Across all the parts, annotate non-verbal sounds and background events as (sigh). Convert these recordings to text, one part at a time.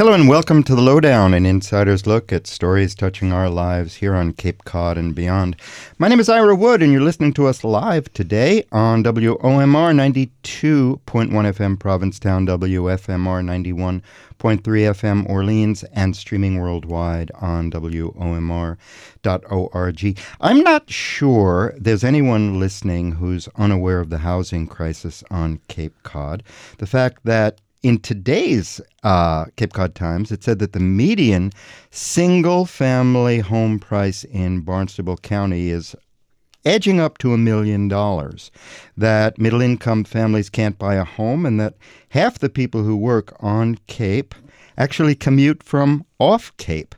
Hello and welcome to the Lowdown, an insider's look at stories touching our lives here on Cape Cod and beyond. My name is Ira Wood, and you're listening to us live today on WOMR 92.1 FM Provincetown, WFMR 91.3 FM Orleans, and streaming worldwide on WOMR.org. I'm not sure there's anyone listening who's unaware of the housing crisis on Cape Cod. The fact that in today's uh, Cape Cod Times, it said that the median single family home price in Barnstable County is edging up to a million dollars. That middle income families can't buy a home, and that half the people who work on Cape actually commute from off Cape.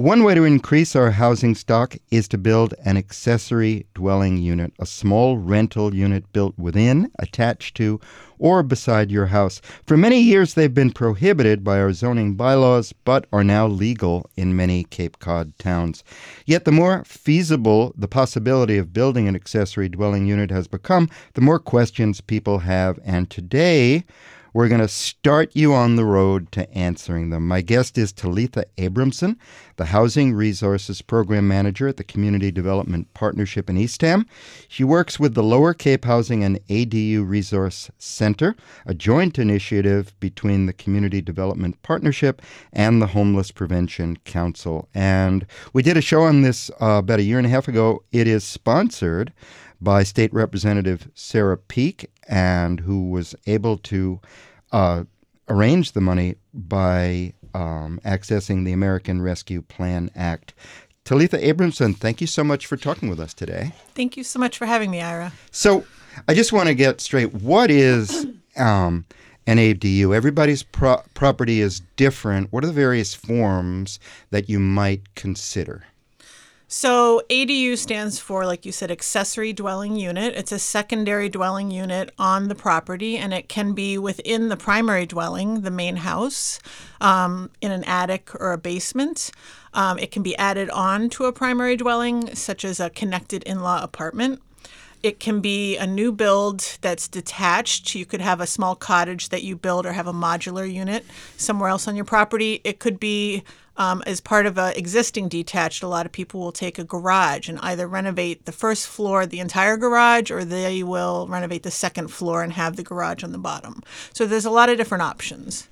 One way to increase our housing stock is to build an accessory dwelling unit, a small rental unit built within, attached to, or beside your house. For many years, they've been prohibited by our zoning bylaws, but are now legal in many Cape Cod towns. Yet, the more feasible the possibility of building an accessory dwelling unit has become, the more questions people have. And today, we're going to start you on the road to answering them. My guest is Talitha Abramson, the Housing Resources Program Manager at the Community Development Partnership in Eastham. She works with the Lower Cape Housing and ADU Resource Center, a joint initiative between the Community Development Partnership and the Homeless Prevention Council. And we did a show on this uh, about a year and a half ago. It is sponsored by State Representative Sarah Peake, and who was able to uh, arrange the money by um, accessing the American Rescue Plan Act. Talitha Abramson, thank you so much for talking with us today. Thank you so much for having me, Ira. So, I just want to get straight. What is (clears throat) um, an ADU? Everybody's pro- property is different. What are the various forms that you might consider? So, ADU stands for, like you said, accessory dwelling unit. It's a secondary dwelling unit on the property, and it can be within the primary dwelling, the main house, um, in an attic or a basement. Um, it can be added on to a primary dwelling, such as a connected in law apartment. It can be a new build that's detached. You could have a small cottage that you build or have a modular unit somewhere else on your property. It could be um, as part of an existing detached, a lot of people will take a garage and either renovate the first floor, the entire garage, or they will renovate the second floor and have the garage on the bottom. So there's a lot of different options.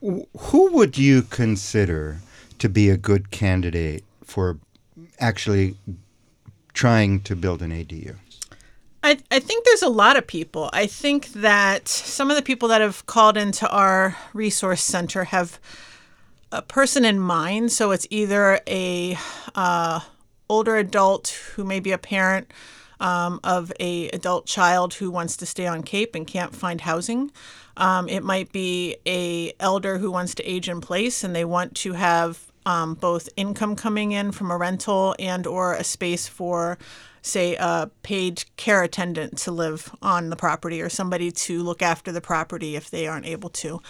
Who would you consider to be a good candidate for actually trying to build an ADU? I, I think there's a lot of people. I think that some of the people that have called into our resource center have a person in mind. So it's either a uh, older adult who may be a parent um, of a adult child who wants to stay on Cape and can't find housing. Um, it might be a elder who wants to age in place and they want to have um, both income coming in from a rental and or a space for say a paid care attendant to live on the property or somebody to look after the property if they aren't able to.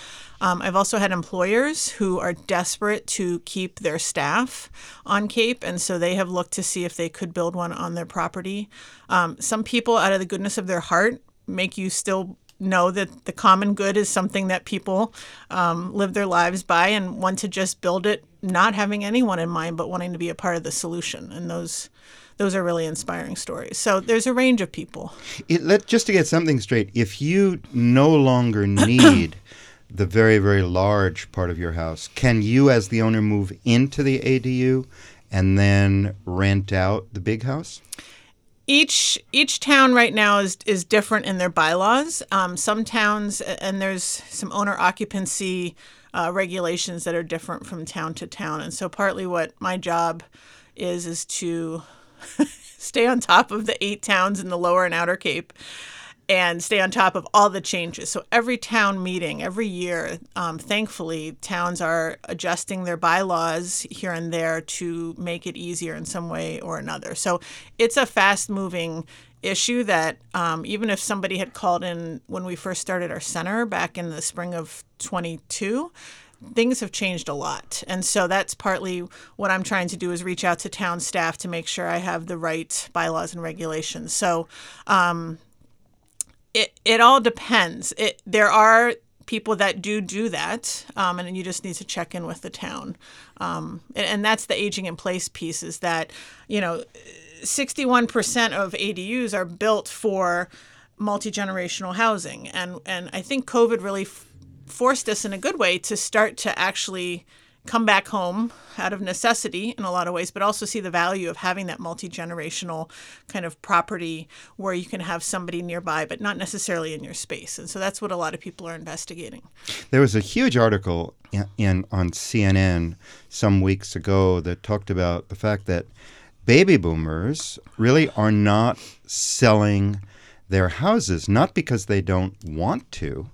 Um, I've also had employers who are desperate to keep their staff on Cape, and so they have looked to see if they could build one on their property. Um, some people, out of the goodness of their heart, make you still know that the common good is something that people um, live their lives by and want to just build it not having anyone in mind but wanting to be a part of the solution and those those are really inspiring stories. So there's a range of people. It, let just to get something straight, if you no longer (coughs) need the very very large part of your house, can you as the owner move into the ADU and then rent out the big house? each each town right now is is different in their bylaws. Um, some towns and there's some owner occupancy uh, regulations that are different from town to town, and so partly what my job is is to (laughs) stay on top of the eight towns in the lower and outer Cape and stay on top of all the changes. So every town meeting, every year, um, thankfully, towns are adjusting their bylaws here and there to make it easier in some way or another. So it's a fast moving issue that um, even if somebody had called in when we first started our center back in the spring of 22, things have changed a lot. And so that's partly what I'm trying to do is reach out to town staff to make sure I have the right bylaws and regulations. So um, it, it all depends. It, there are people that do do that, um, and you just need to check in with the town. Um, and, and that's the aging in place piece is that, you know, 61% of ADUs are built for multi generational housing. And, and I think COVID really forced us in a good way to start to actually come back home out of necessity in a lot of ways, but also see the value of having that multi generational kind of property where you can have somebody nearby, but not necessarily in your space. And so that's what a lot of people are investigating. There was a huge article in, in on CNN some weeks ago that talked about the fact that baby boomers really are not selling their houses, not because they don't want to,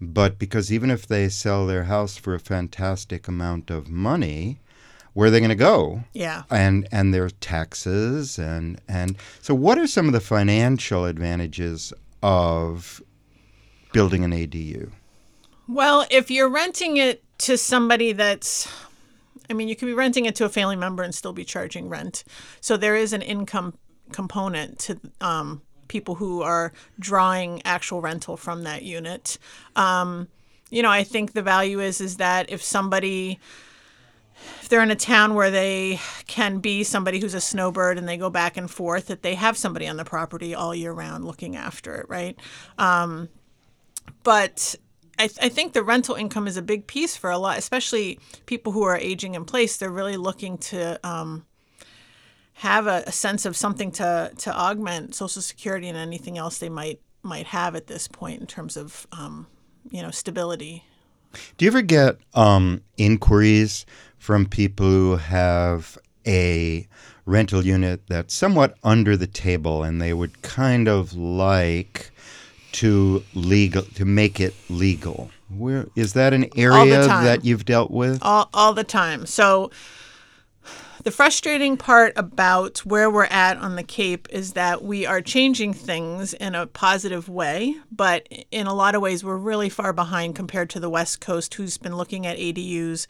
but because even if they sell their house for a fantastic amount of money, where are they going to go? Yeah. And and their taxes and and so what are some of the financial advantages of building an ADU? Well, if you're renting it to somebody that's I mean, you could be renting it to a family member and still be charging rent. So there is an income component to um, people who are drawing actual rental from that unit. Um, you know, I think the value is is that if somebody if they're in a town where they can be somebody who's a snowbird and they go back and forth, that they have somebody on the property all year round looking after it, right? Um, but I, th- I, think the rental income is a big piece for a lot, especially people who are aging in place. They're really looking to um, have a, a, sense of something to to augment Social Security and anything else they might might have at this point in terms of um, you know stability. Do you ever get um, inquiries from people who have a rental unit that's somewhat under the table, and they would kind of like to legal to make it legal? Where is that an area that you've dealt with? All, all the time. So the frustrating part about where we're at on the Cape is that we are changing things in a positive way, but in a lot of ways, we're really far behind compared to the West Coast, who's been looking at ADUs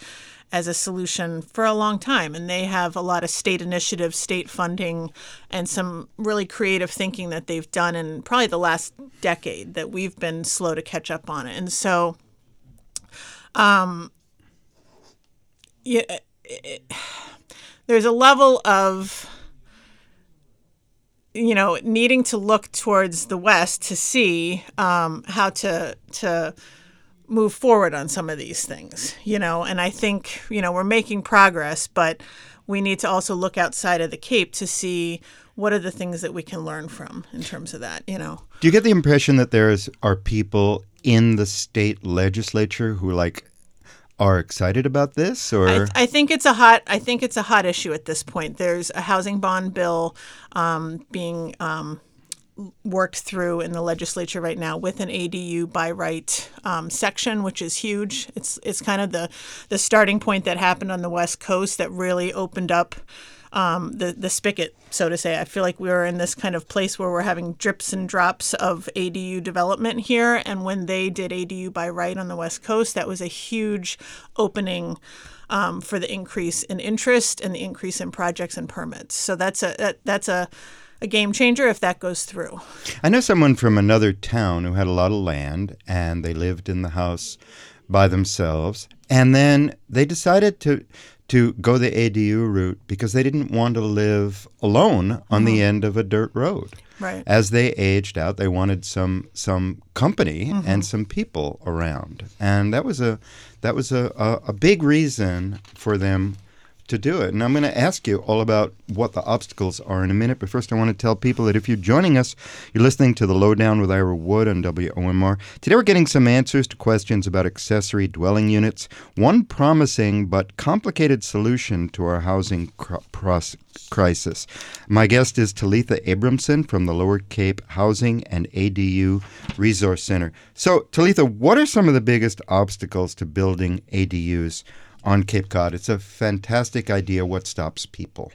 as a solution for a long time. And they have a lot of state initiatives, state funding, and some really creative thinking that they've done in probably the last decade that we've been slow to catch up on it. And so, um, yeah. It, there's a level of you know needing to look towards the west to see um, how to to move forward on some of these things you know? And i think you know we're making progress but we need to also look outside of the cape to see what are the things that we can learn from in terms of that you know? Do you get the impression that there's are people in the state legislature who like are excited about this or? I, I, think it's a hot i think it's a hot issue at this point. There's a housing bond bill um, being um, worked through in the legislature right now with an adu by right um, section which is huge. It's it's kind of the the starting point that happened on the west coast that really opened up um, the the spigot, so to say. I feel like we're in this kind of place where we're having drips and drops of ADU development here, and when they did ADU by right on the West Coast, that was a huge opening. Um, for the increase in interest and the increase in projects and permits, so that's a that, that's a a game changer if that goes through. I know someone from another town who had a lot of land and they lived in the house by themselves. And then they decided to to go the ADU route because they didn't want to live alone on mm-hmm. the end of a dirt road. Right. As they aged out, they wanted some some company mm-hmm. and some people around, and that was a that was a, a, a big reason for them to do it. And I'm going to ask you all about what the obstacles are in a minute. But first, I want to tell people that if you're joining us, you're listening to The Lowdown with Ira Wood on WOMR. Today, we're getting some answers to questions about accessory dwelling units, one promising but complicated solution to our housing cr- crisis. My guest is Talitha Abramson from the Lower Cape Housing and ADU Resource Center. So, Talitha, what are some of the biggest obstacles to building ADUs? On Cape Cod. It's a fantastic idea. What stops people?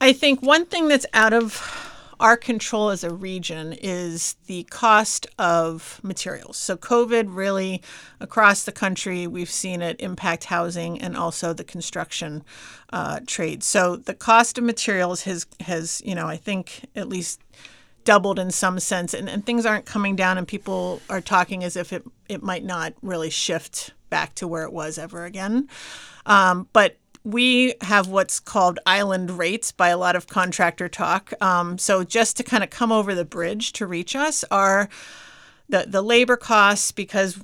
I think one thing that's out of our control as a region is the cost of materials. So, COVID really across the country, we've seen it impact housing and also the construction uh, trade. So, the cost of materials has has you know I think at least doubled in some sense, and, and things aren't coming down, and people are talking as if it it might not really shift back to where it was ever again. Um, but we have what's called island rates by a lot of contractor talk. Um, so just to kind of come over the bridge to reach us are the the labor costs because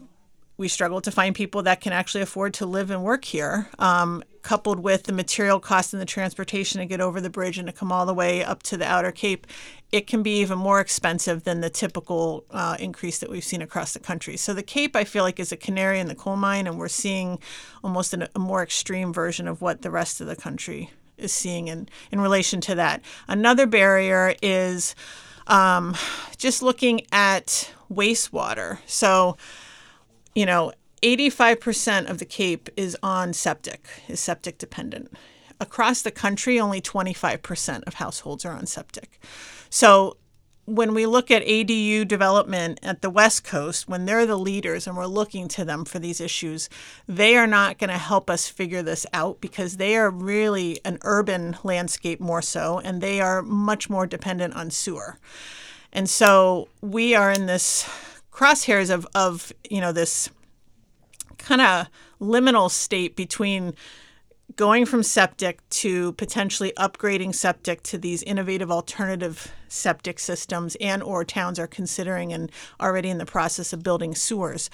we struggle to find people that can actually afford to live and work here, um, coupled with the material cost and the transportation to get over the bridge and to come all the way up to the outer Cape. It can be even more expensive than the typical uh, increase that we've seen across the country. So the Cape, I feel like, is a canary in the coal mine, and we're seeing almost an, a more extreme version of what the rest of the country is seeing in, in relation to that. Another barrier is um, just looking at wastewater. So you know, 85% of the Cape is on septic, is septic dependent. Across the country, only 25% of households are on septic. So when we look at ADU development at the West Coast, when they're the leaders and we're looking to them for these issues, they are not going to help us figure this out because they are really an urban landscape more so, and they are much more dependent on sewer. And so we are in this crosshairs of of you know this kind of liminal state between going from septic to potentially upgrading septic to these innovative alternative septic systems and or towns are considering and already in the process of building sewers.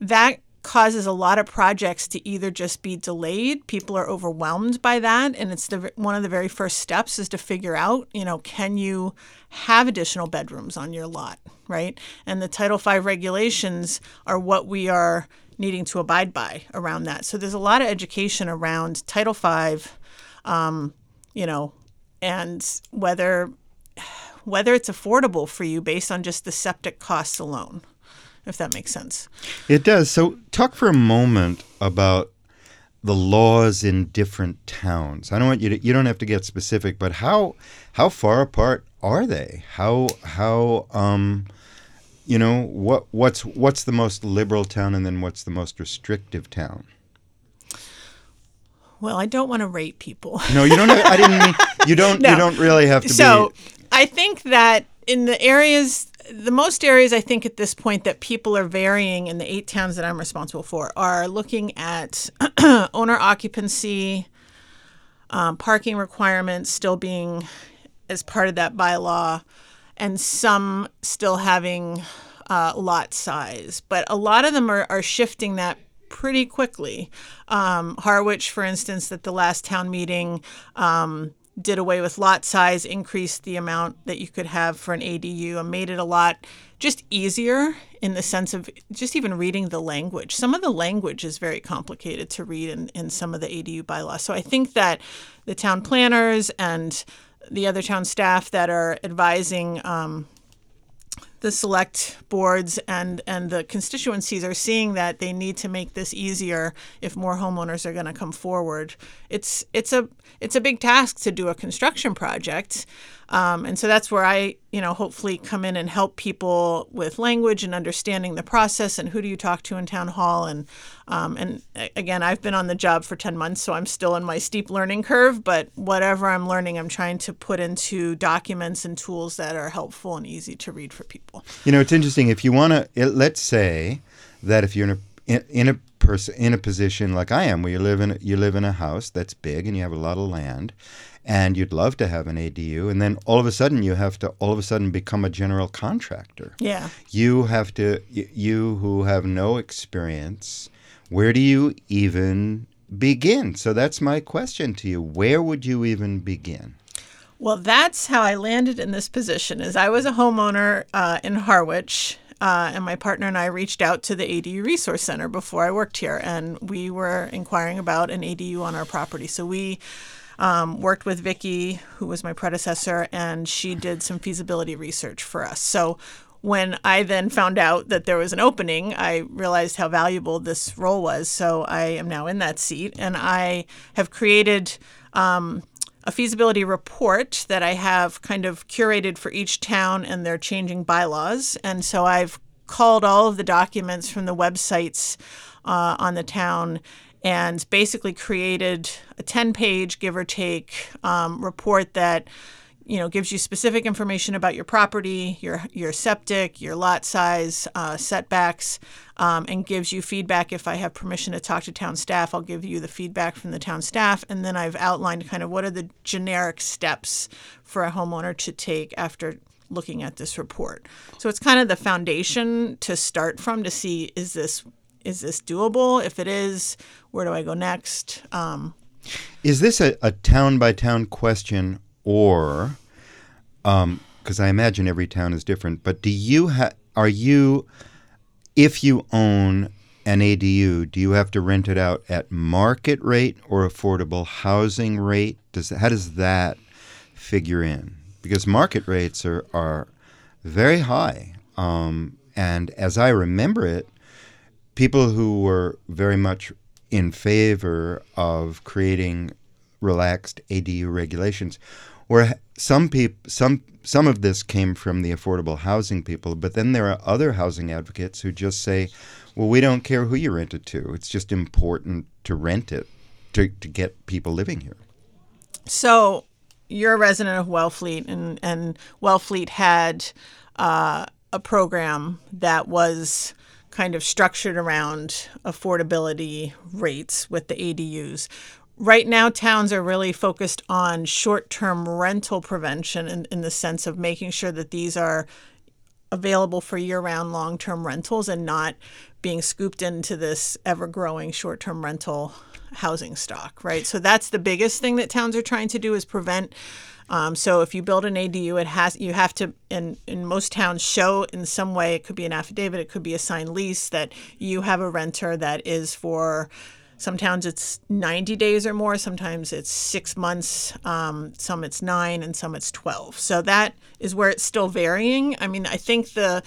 That causes a lot of projects to either just be delayed people are overwhelmed by that and it's the one of the very first steps is to figure out you know can you have additional bedrooms on your lot right? And the title v regulations are what we are needing to abide by around that so there's a lot of education around title v um, you know and whether whether it's affordable for you based on just the septic costs alone if that makes sense. It does. So, talk for a moment about the laws in different towns. I don't want you to. You don't have to get specific, but how how far apart are they? How how um, you know what what's what's the most liberal town, and then what's the most restrictive town? Well, I don't want to rate people. No, you don't. Have, I didn't mean (laughs) you don't. no. You don't really have to. So, be... I think that in the areas the most areas I think at this point that people are varying in the eight towns that I'm responsible for are looking at (clears throat) owner occupancy, um, parking requirements still being as part of that bylaw, and some still having uh, lot size. But a lot of them are, are shifting that pretty quickly. Um, Harwich, for instance, at the last town meeting, um, did away with lot size, increased the amount that you could have for an ADU, and made it a lot just easier in the sense of just even reading the language. Some of the language is very complicated to read in, in some of the ADU bylaws. So I think that the town planners and the other town staff that are advising um, the select boards and and the constituencies are seeing that they need to make this easier if more homeowners are going to come forward. It's it's a it's a big task to do a construction project, um, and so that's where I, you know, hopefully come in and help people with language and understanding the process and who do you talk to in town hall. And um, and again, I've been on the job for ten months, so I'm still in my steep learning curve. But whatever I'm learning, I'm trying to put into documents and tools that are helpful and easy to read for people. You know, it's interesting if you want to. Let's say that if you're in a in, in a person in a position like I am, where you live in you live in a house that's big and you have a lot of land, and you'd love to have an ADU, and then all of a sudden you have to all of a sudden become a general contractor. Yeah. You have to you who have no experience. Where do you even begin? So that's my question to you. Where would you even begin? Well, that's how I landed in this position. Is I was a homeowner uh, in Harwich, uh, and my partner and I reached out to the ADU Resource Center before I worked here, and we were inquiring about an ADU on our property. So we um, worked with Vicki, who was my predecessor, and she did some feasibility research for us. So when I then found out that there was an opening, I realized how valuable this role was. So I am now in that seat, and I have created. Um, a feasibility report that I have kind of curated for each town and their changing bylaws. And so I've called all of the documents from the websites uh, on the town and basically created a 10 page, give or take, um, report that you know gives you specific information about your property, your your septic, your lot size, uh, setbacks, um, and gives you feedback. If I have permission to talk to town staff, I'll give you the feedback from the town staff, and then I've outlined kind of what are the generic steps for a homeowner to take after looking at this report. So it's kind of the foundation to start from to see is this is this doable? If it is, where do I go next? Um, is this a, a town by town question or because um, I imagine every town is different, but do you are you if you own an ADU, do you have to rent it out at market rate or affordable housing rate? Does how does that figure in? Because market rates are are very high, um, and as I remember it, people who were very much in favor of creating relaxed ADU regulations were some people some some of this came from the affordable housing people, but then there are other housing advocates who just say, well, we don't care who you rent it to. It's just important to rent it to, to get people living here. So you're a resident of Wellfleet, and, and Wellfleet had uh, a program that was kind of structured around affordability rates with the ADUs. Right now, towns are really focused on short term rental prevention in, in the sense of making sure that these are available for year round long term rentals and not being scooped into this ever growing short term rental housing stock, right? So that's the biggest thing that towns are trying to do is prevent um, so if you build an ADU, it has you have to in in most towns show in some way. It could be an affidavit, it could be a signed lease that you have a renter that is for. Some towns it's 90 days or more. Sometimes it's six months. Um, some it's nine, and some it's 12. So that is where it's still varying. I mean, I think the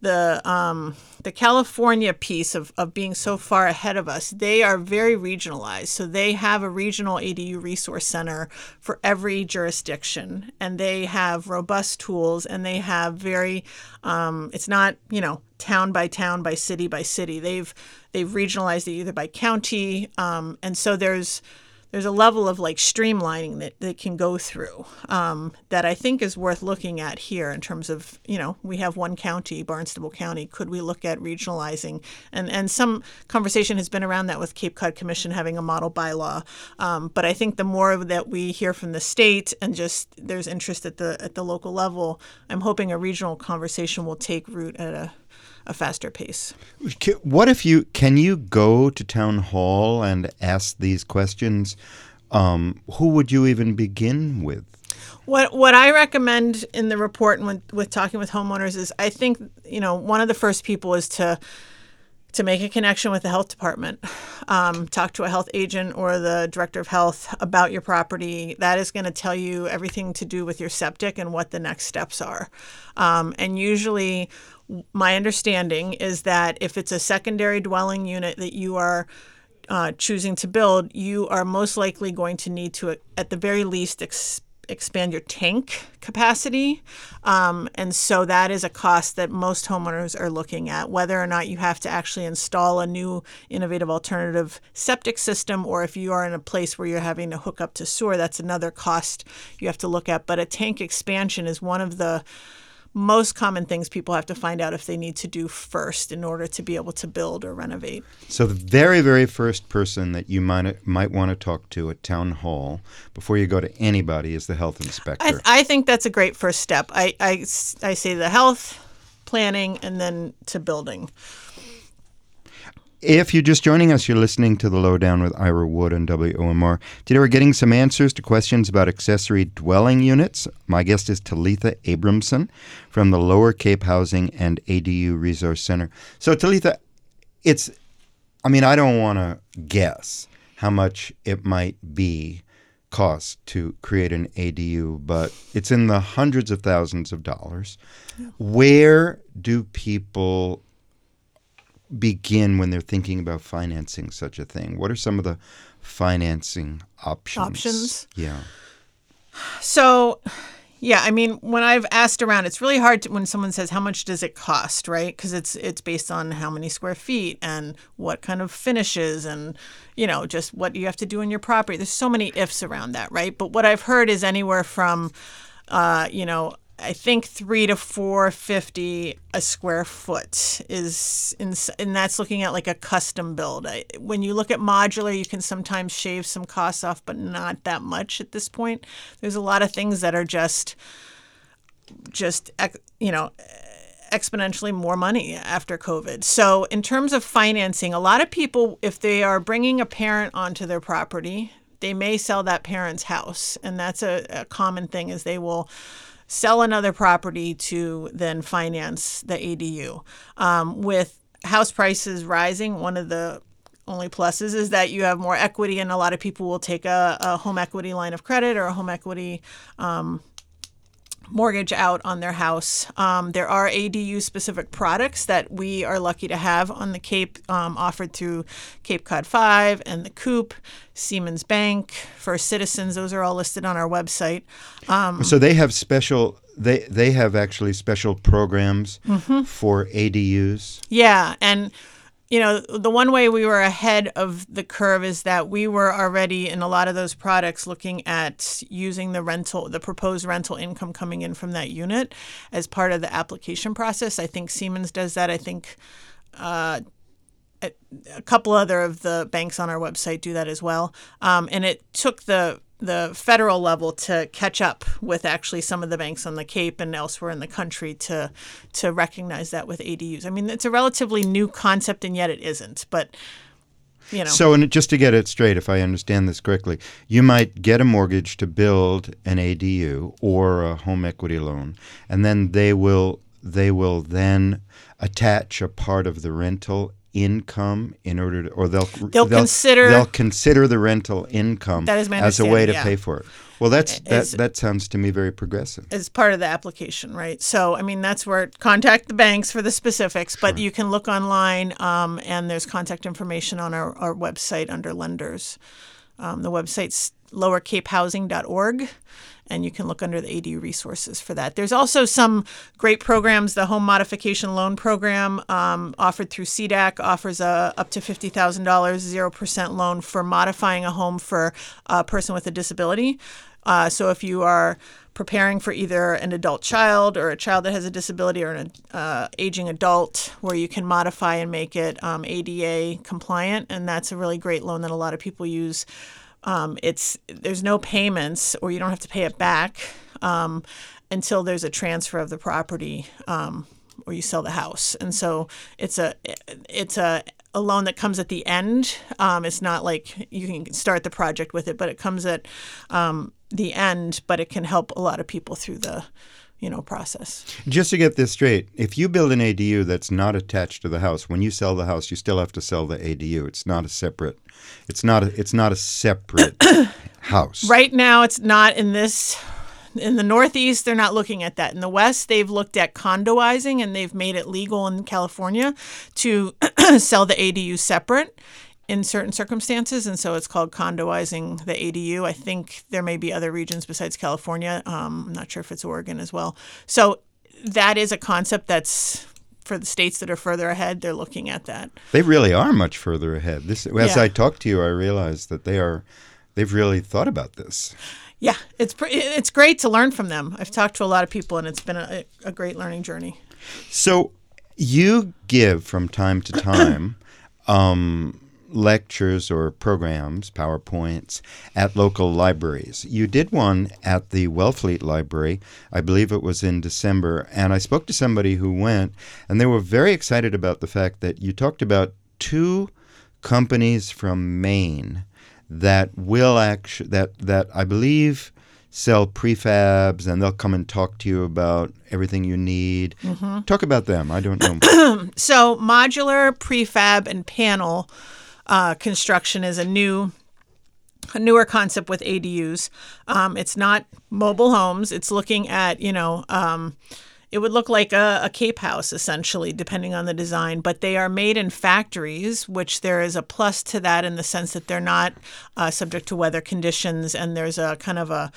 the um, the California piece of, of being so far ahead of us, they are very regionalized. So they have a regional ADU resource center for every jurisdiction, and they have robust tools, and they have very. Um, it's not you know town by town by city by city. They've they've regionalized it either by county, um, and so there's there's a level of like streamlining that they can go through um, that I think is worth looking at here in terms of you know we have one county Barnstable County. Could we look at regionalizing? And and some conversation has been around that with Cape Cod Commission having a model bylaw. Um, but I think the more that we hear from the state and just there's interest at the at the local level I'm hoping a regional conversation will take root at a a faster pace. What if you can you go to town hall and ask these questions? Um, who would you even begin with? What what I recommend in the report and with, with talking with homeowners is I think you know one of the first people is to to make a connection with the health department. Um, talk to a health agent or the director of health about your property. That is going to tell you everything to do with your septic and what the next steps are. Um, and usually, my understanding is that if it's a secondary dwelling unit that you are uh, choosing to build, you are most likely going to need to, at the very least, ex- expand your tank capacity. Um, and so that is a cost that most homeowners are looking at, whether or not you have to actually install a new innovative alternative septic system, or if you are in a place where you're having to hook up to sewer, that's another cost you have to look at. But a tank expansion is one of the most common things people have to find out if they need to do first in order to be able to build or renovate. So the very very first person that you might might want to talk to at town hall before you go to anybody is the health inspector. I, I think that's a great first step. I, I, I say the health planning and then to building. If you're just joining us, you're listening to The Lowdown with Ira Wood on WOMR. Today we're getting some answers to questions about accessory dwelling units. My guest is Talitha Abramson from the Lower Cape Housing and ADU Resource Center. So, Talitha, it's, I mean, I don't want to guess how much it might be cost to create an ADU, but it's in the hundreds of thousands of dollars. Where do people begin when they're thinking about financing such a thing? What are some of the financing options? Options? Yeah. So, yeah, I mean, when I've asked around, it's really hard to, when someone says how much does it cost, right? Because it's it's based on how many square feet and what kind of finishes and you know just what you have to do in your property. There's so many ifs around that, right? But what I've heard is anywhere from uh, you know, I think three to four fifty a square foot is, in, and that's looking at like a custom build. I, when you look at modular, you can sometimes shave some costs off, but not that much at this point. There's a lot of things that are just, just you know, exponentially more money after COVID. So in terms of financing, a lot of people, if they are bringing a parent onto their property, they may sell that parent's house, and that's a, a common thing. Is they will sell another property to then finance the ADU. Um, with house prices rising, one of the only pluses is that you have more equity, and a lot of people will take a, a home equity line of credit or a home equity um, mortgage out on their house. Um, there are ADU specific products that we are lucky to have on the Cape, um, offered through Cape Cod 5 and the Coop, Seamen's Bank, First Citizens. Those are all listed on our website. Um, so they have special. They they have actually special programs mm-hmm. for ADUs. Yeah, and you know, the one way we were ahead of the curve is that we were already in a lot of those products looking at using the rental, the proposed rental income coming in from that unit as part of the application process. I think Seamen's does that. I think uh, a couple other of the banks on our website do that as well. Um, and it took the the federal level to catch up with actually some of the banks on the Cape and elsewhere in the country to to recognize that with ADUs. I mean, it's a relatively new concept, and yet it isn't. But you know. So, and just to get it straight, if I understand this correctly, you might get a mortgage to build an ADU or a home equity loan, and then they will they will then attach a part of the rental income in order to, or they'll they'll, they'll consider they'll consider the rental income that is as a way to yeah. pay for it. Well, that's that. that sounds to me very progressive. As part of the application, right? So, I mean, that's where contact the banks for the specifics, but you can look online, um, and there's contact information on our, our website under lenders. Um, the website's lowercapehousing.org and you can look under the ADU resources for that. There's also some great programs. The Home Modification Loan Program, um, offered through CDAC, offers a up to fifty thousand dollars, zero percent loan for modifying a home for a person with a disability. Uh, so if you are preparing for either an adult child or a child that has a disability or an uh, aging adult, where you can modify and make it um, ADA compliant, and that's a really great loan that a lot of people use um, it's there's no payments, or you don't have to pay it back um, until there's a transfer of the property um, or you sell the house. And so it's a it's a a loan that comes at the end. Um, it's not like you can start the project with it, but it comes at um, the end. But it can help a lot of people through the you know process. Just to get this straight, if you build an ADU that's not attached to the house, when you sell the house, you still have to sell the ADU. It's not a separate. It's not a. It's not a separate (coughs) house. Right now, it's not in this. In the Northeast, they're not looking at that. In the West, they've looked at condoizing and they've made it legal in California to (coughs) sell the ADU separate in certain circumstances, and so it's called condoizing the ADU. I think there may be other regions besides California. Um, I'm not sure if it's Oregon as well. So that is a concept that's for the states that are further ahead. They're looking at that. They really are much further ahead. This, as yeah. I talk to you, I realize that they are. They've really thought about this. Yeah, it's pre- it's great to learn from them. I've talked to a lot of people, and it's been a, a great learning journey. So, you give from time to time. (coughs) um, lectures or programs, PowerPoints, at local libraries. You did one at the Wellfleet Library, I believe it was in December, and I spoke to somebody who went, and they were very excited about the fact that you talked about two companies from Maine that will actually that that I believe sell prefabs and they'll come and talk to you about everything you need. Mm-hmm. Talk about them. I don't know. (clears throat) so modular prefab and panel uh, construction is a new a newer concept with ADUs. Um, it's not mobile homes. It's looking at you know. Um, it would look like a, a, cape house essentially, depending on the design, but they are made in factories, which there is a plus to that in the sense that they're not uh, subject to weather conditions, and there's a kind of a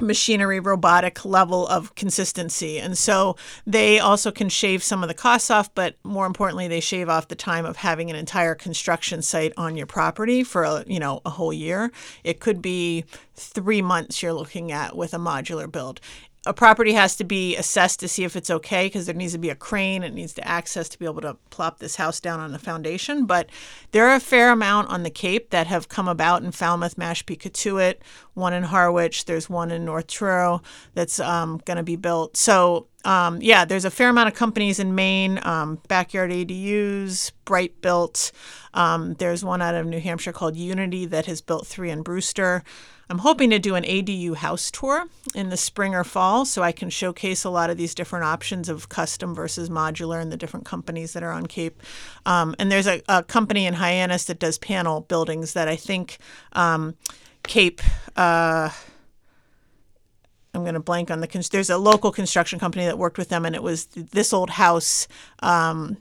machinery robotic level of consistency. And so they also can shave some of the costs off but more importantly they shave off the time of having an entire construction site on your property for a, you know a whole year. It could be 3 months you're looking at with a modular build a property has to be assessed to see if it's okay because there needs to be a crane it needs to access to be able to plop this house down on the foundation. But there are a fair amount on the cape that have come about in falmouth mashpee cotuit one in harwich there's one in north truro that's um, going to be built. So um, yeah there's a fair amount of companies in maine um, backyard adus BrightBuilt um, there's one out of new hampshire called unity that has built three in brewster I'm hoping to do an ADU house tour in the spring or fall so I can showcase a lot of these different options of custom versus modular and the different companies that are on Cape. Um, and there's a, a, company in Hyannis that does panel buildings that I think um, Cape. Uh, I'm going to blank on the. There's a local construction company that worked with them, and it was this old house. Um,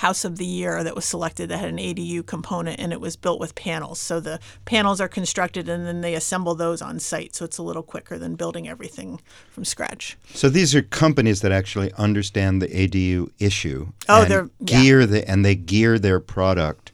house of the year that was selected that had an ADU component and it was built with panels. So the panels are constructed and then they assemble those on site. So it's a little quicker than building everything from scratch. So these are companies that actually understand the ADU issue. Oh, they're gear yeah. the, and they gear their product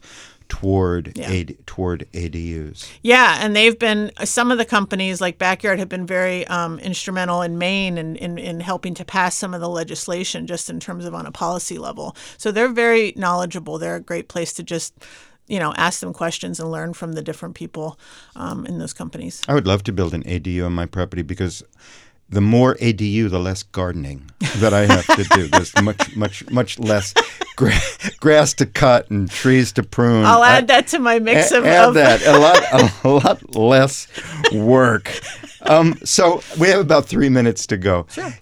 toward yeah. AD, toward ADUs. Yeah, and they've been some of the companies like Backyard have been very um, instrumental in Maine and in, in, in, helping to pass some of the legislation just in terms of on a policy level. So they're very knowledgeable. They're a great place to just you know ask them questions and learn from the different people um, in those companies. I would love to build an ADU on my property because the more ADU, the less gardening that I have to do. There's much, much, much less gra- grass to cut and trees to prune. I'll add I, that to my mix a- of. Add of that a lot, (laughs) a lot less work. Um, so we have about three minutes to go. Sure.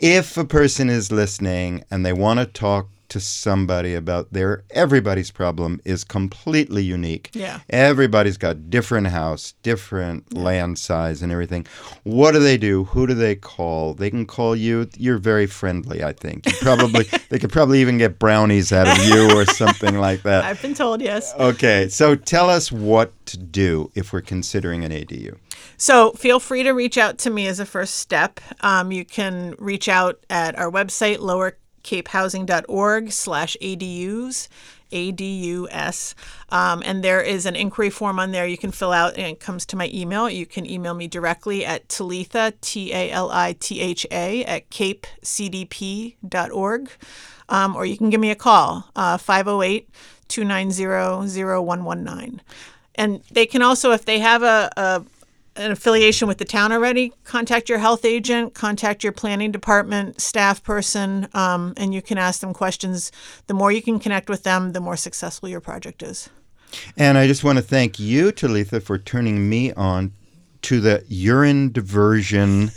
If a person is listening and they want to talk to somebody about their everybody's problem is completely unique. Yeah. Everybody's got different house, different yeah. land size and everything. What do they do? Who do they call? They can call you. You're very friendly, I think. You probably (laughs) they could probably even get brownies out of you or something like that. I've been told, yes. Okay. So tell us what to do if we're considering an ADU. So feel free to reach out to me as a first step. Um, you can reach out at our website, lower capehousing.org slash ADUs. ADUS. Um, and there is an inquiry form on there you can fill out, and it comes to my email. You can email me directly at Talitha, T A L I T H A, at capecdp.org. Um, or you can give me a call, uh, 508 290 0119. And they can also, if they have a, a an affiliation with the town already, contact your health agent, contact your planning department staff person, um, and you can ask them questions. The more you can connect with them, the more successful your project is. And I just want to thank you, Talitha, for turning me on to the urine diversion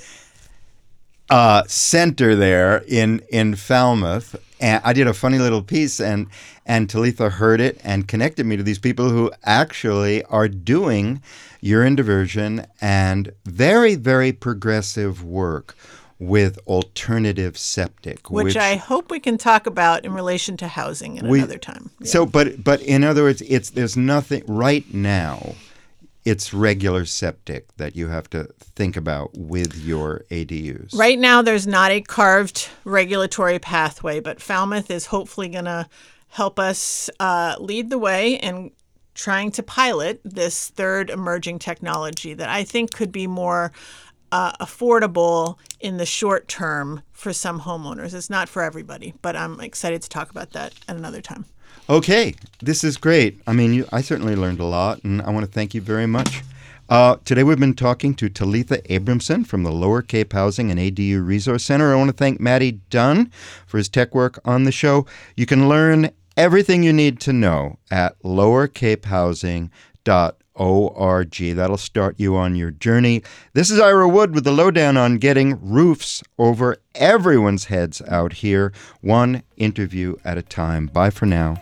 uh, center there in in Falmouth. And I did a funny little piece, and and Talitha heard it and connected me to these people who actually are doing urine diversion and very very progressive work with alternative septic, which, which, I hope we can talk about in relation to housing in we, another time. Yeah. So, but but in other words, it's there's nothing right now it's regular septic that you have to think about with your ADUs. Right now, there's not a carved regulatory pathway, but Falmouth is hopefully going to help us uh, lead the way in trying to pilot this third emerging technology that I think could be more uh, affordable in the short term for some homeowners. It's not for everybody, but I'm excited to talk about that at another time. Okay, this is great. I mean, you, I certainly learned a lot, and I want to thank you very much. Uh, today we've been talking to Talitha Abramson from the Lower Cape Housing and ADU Resource Center. I want to thank Matty Dunn for his tech work on the show. You can learn everything you need to know at lowercapehousing.org. That'll start you on your journey. This is Ira Wood with the lowdown on getting roofs over everyone's heads out here, one interview at a time. Bye for now.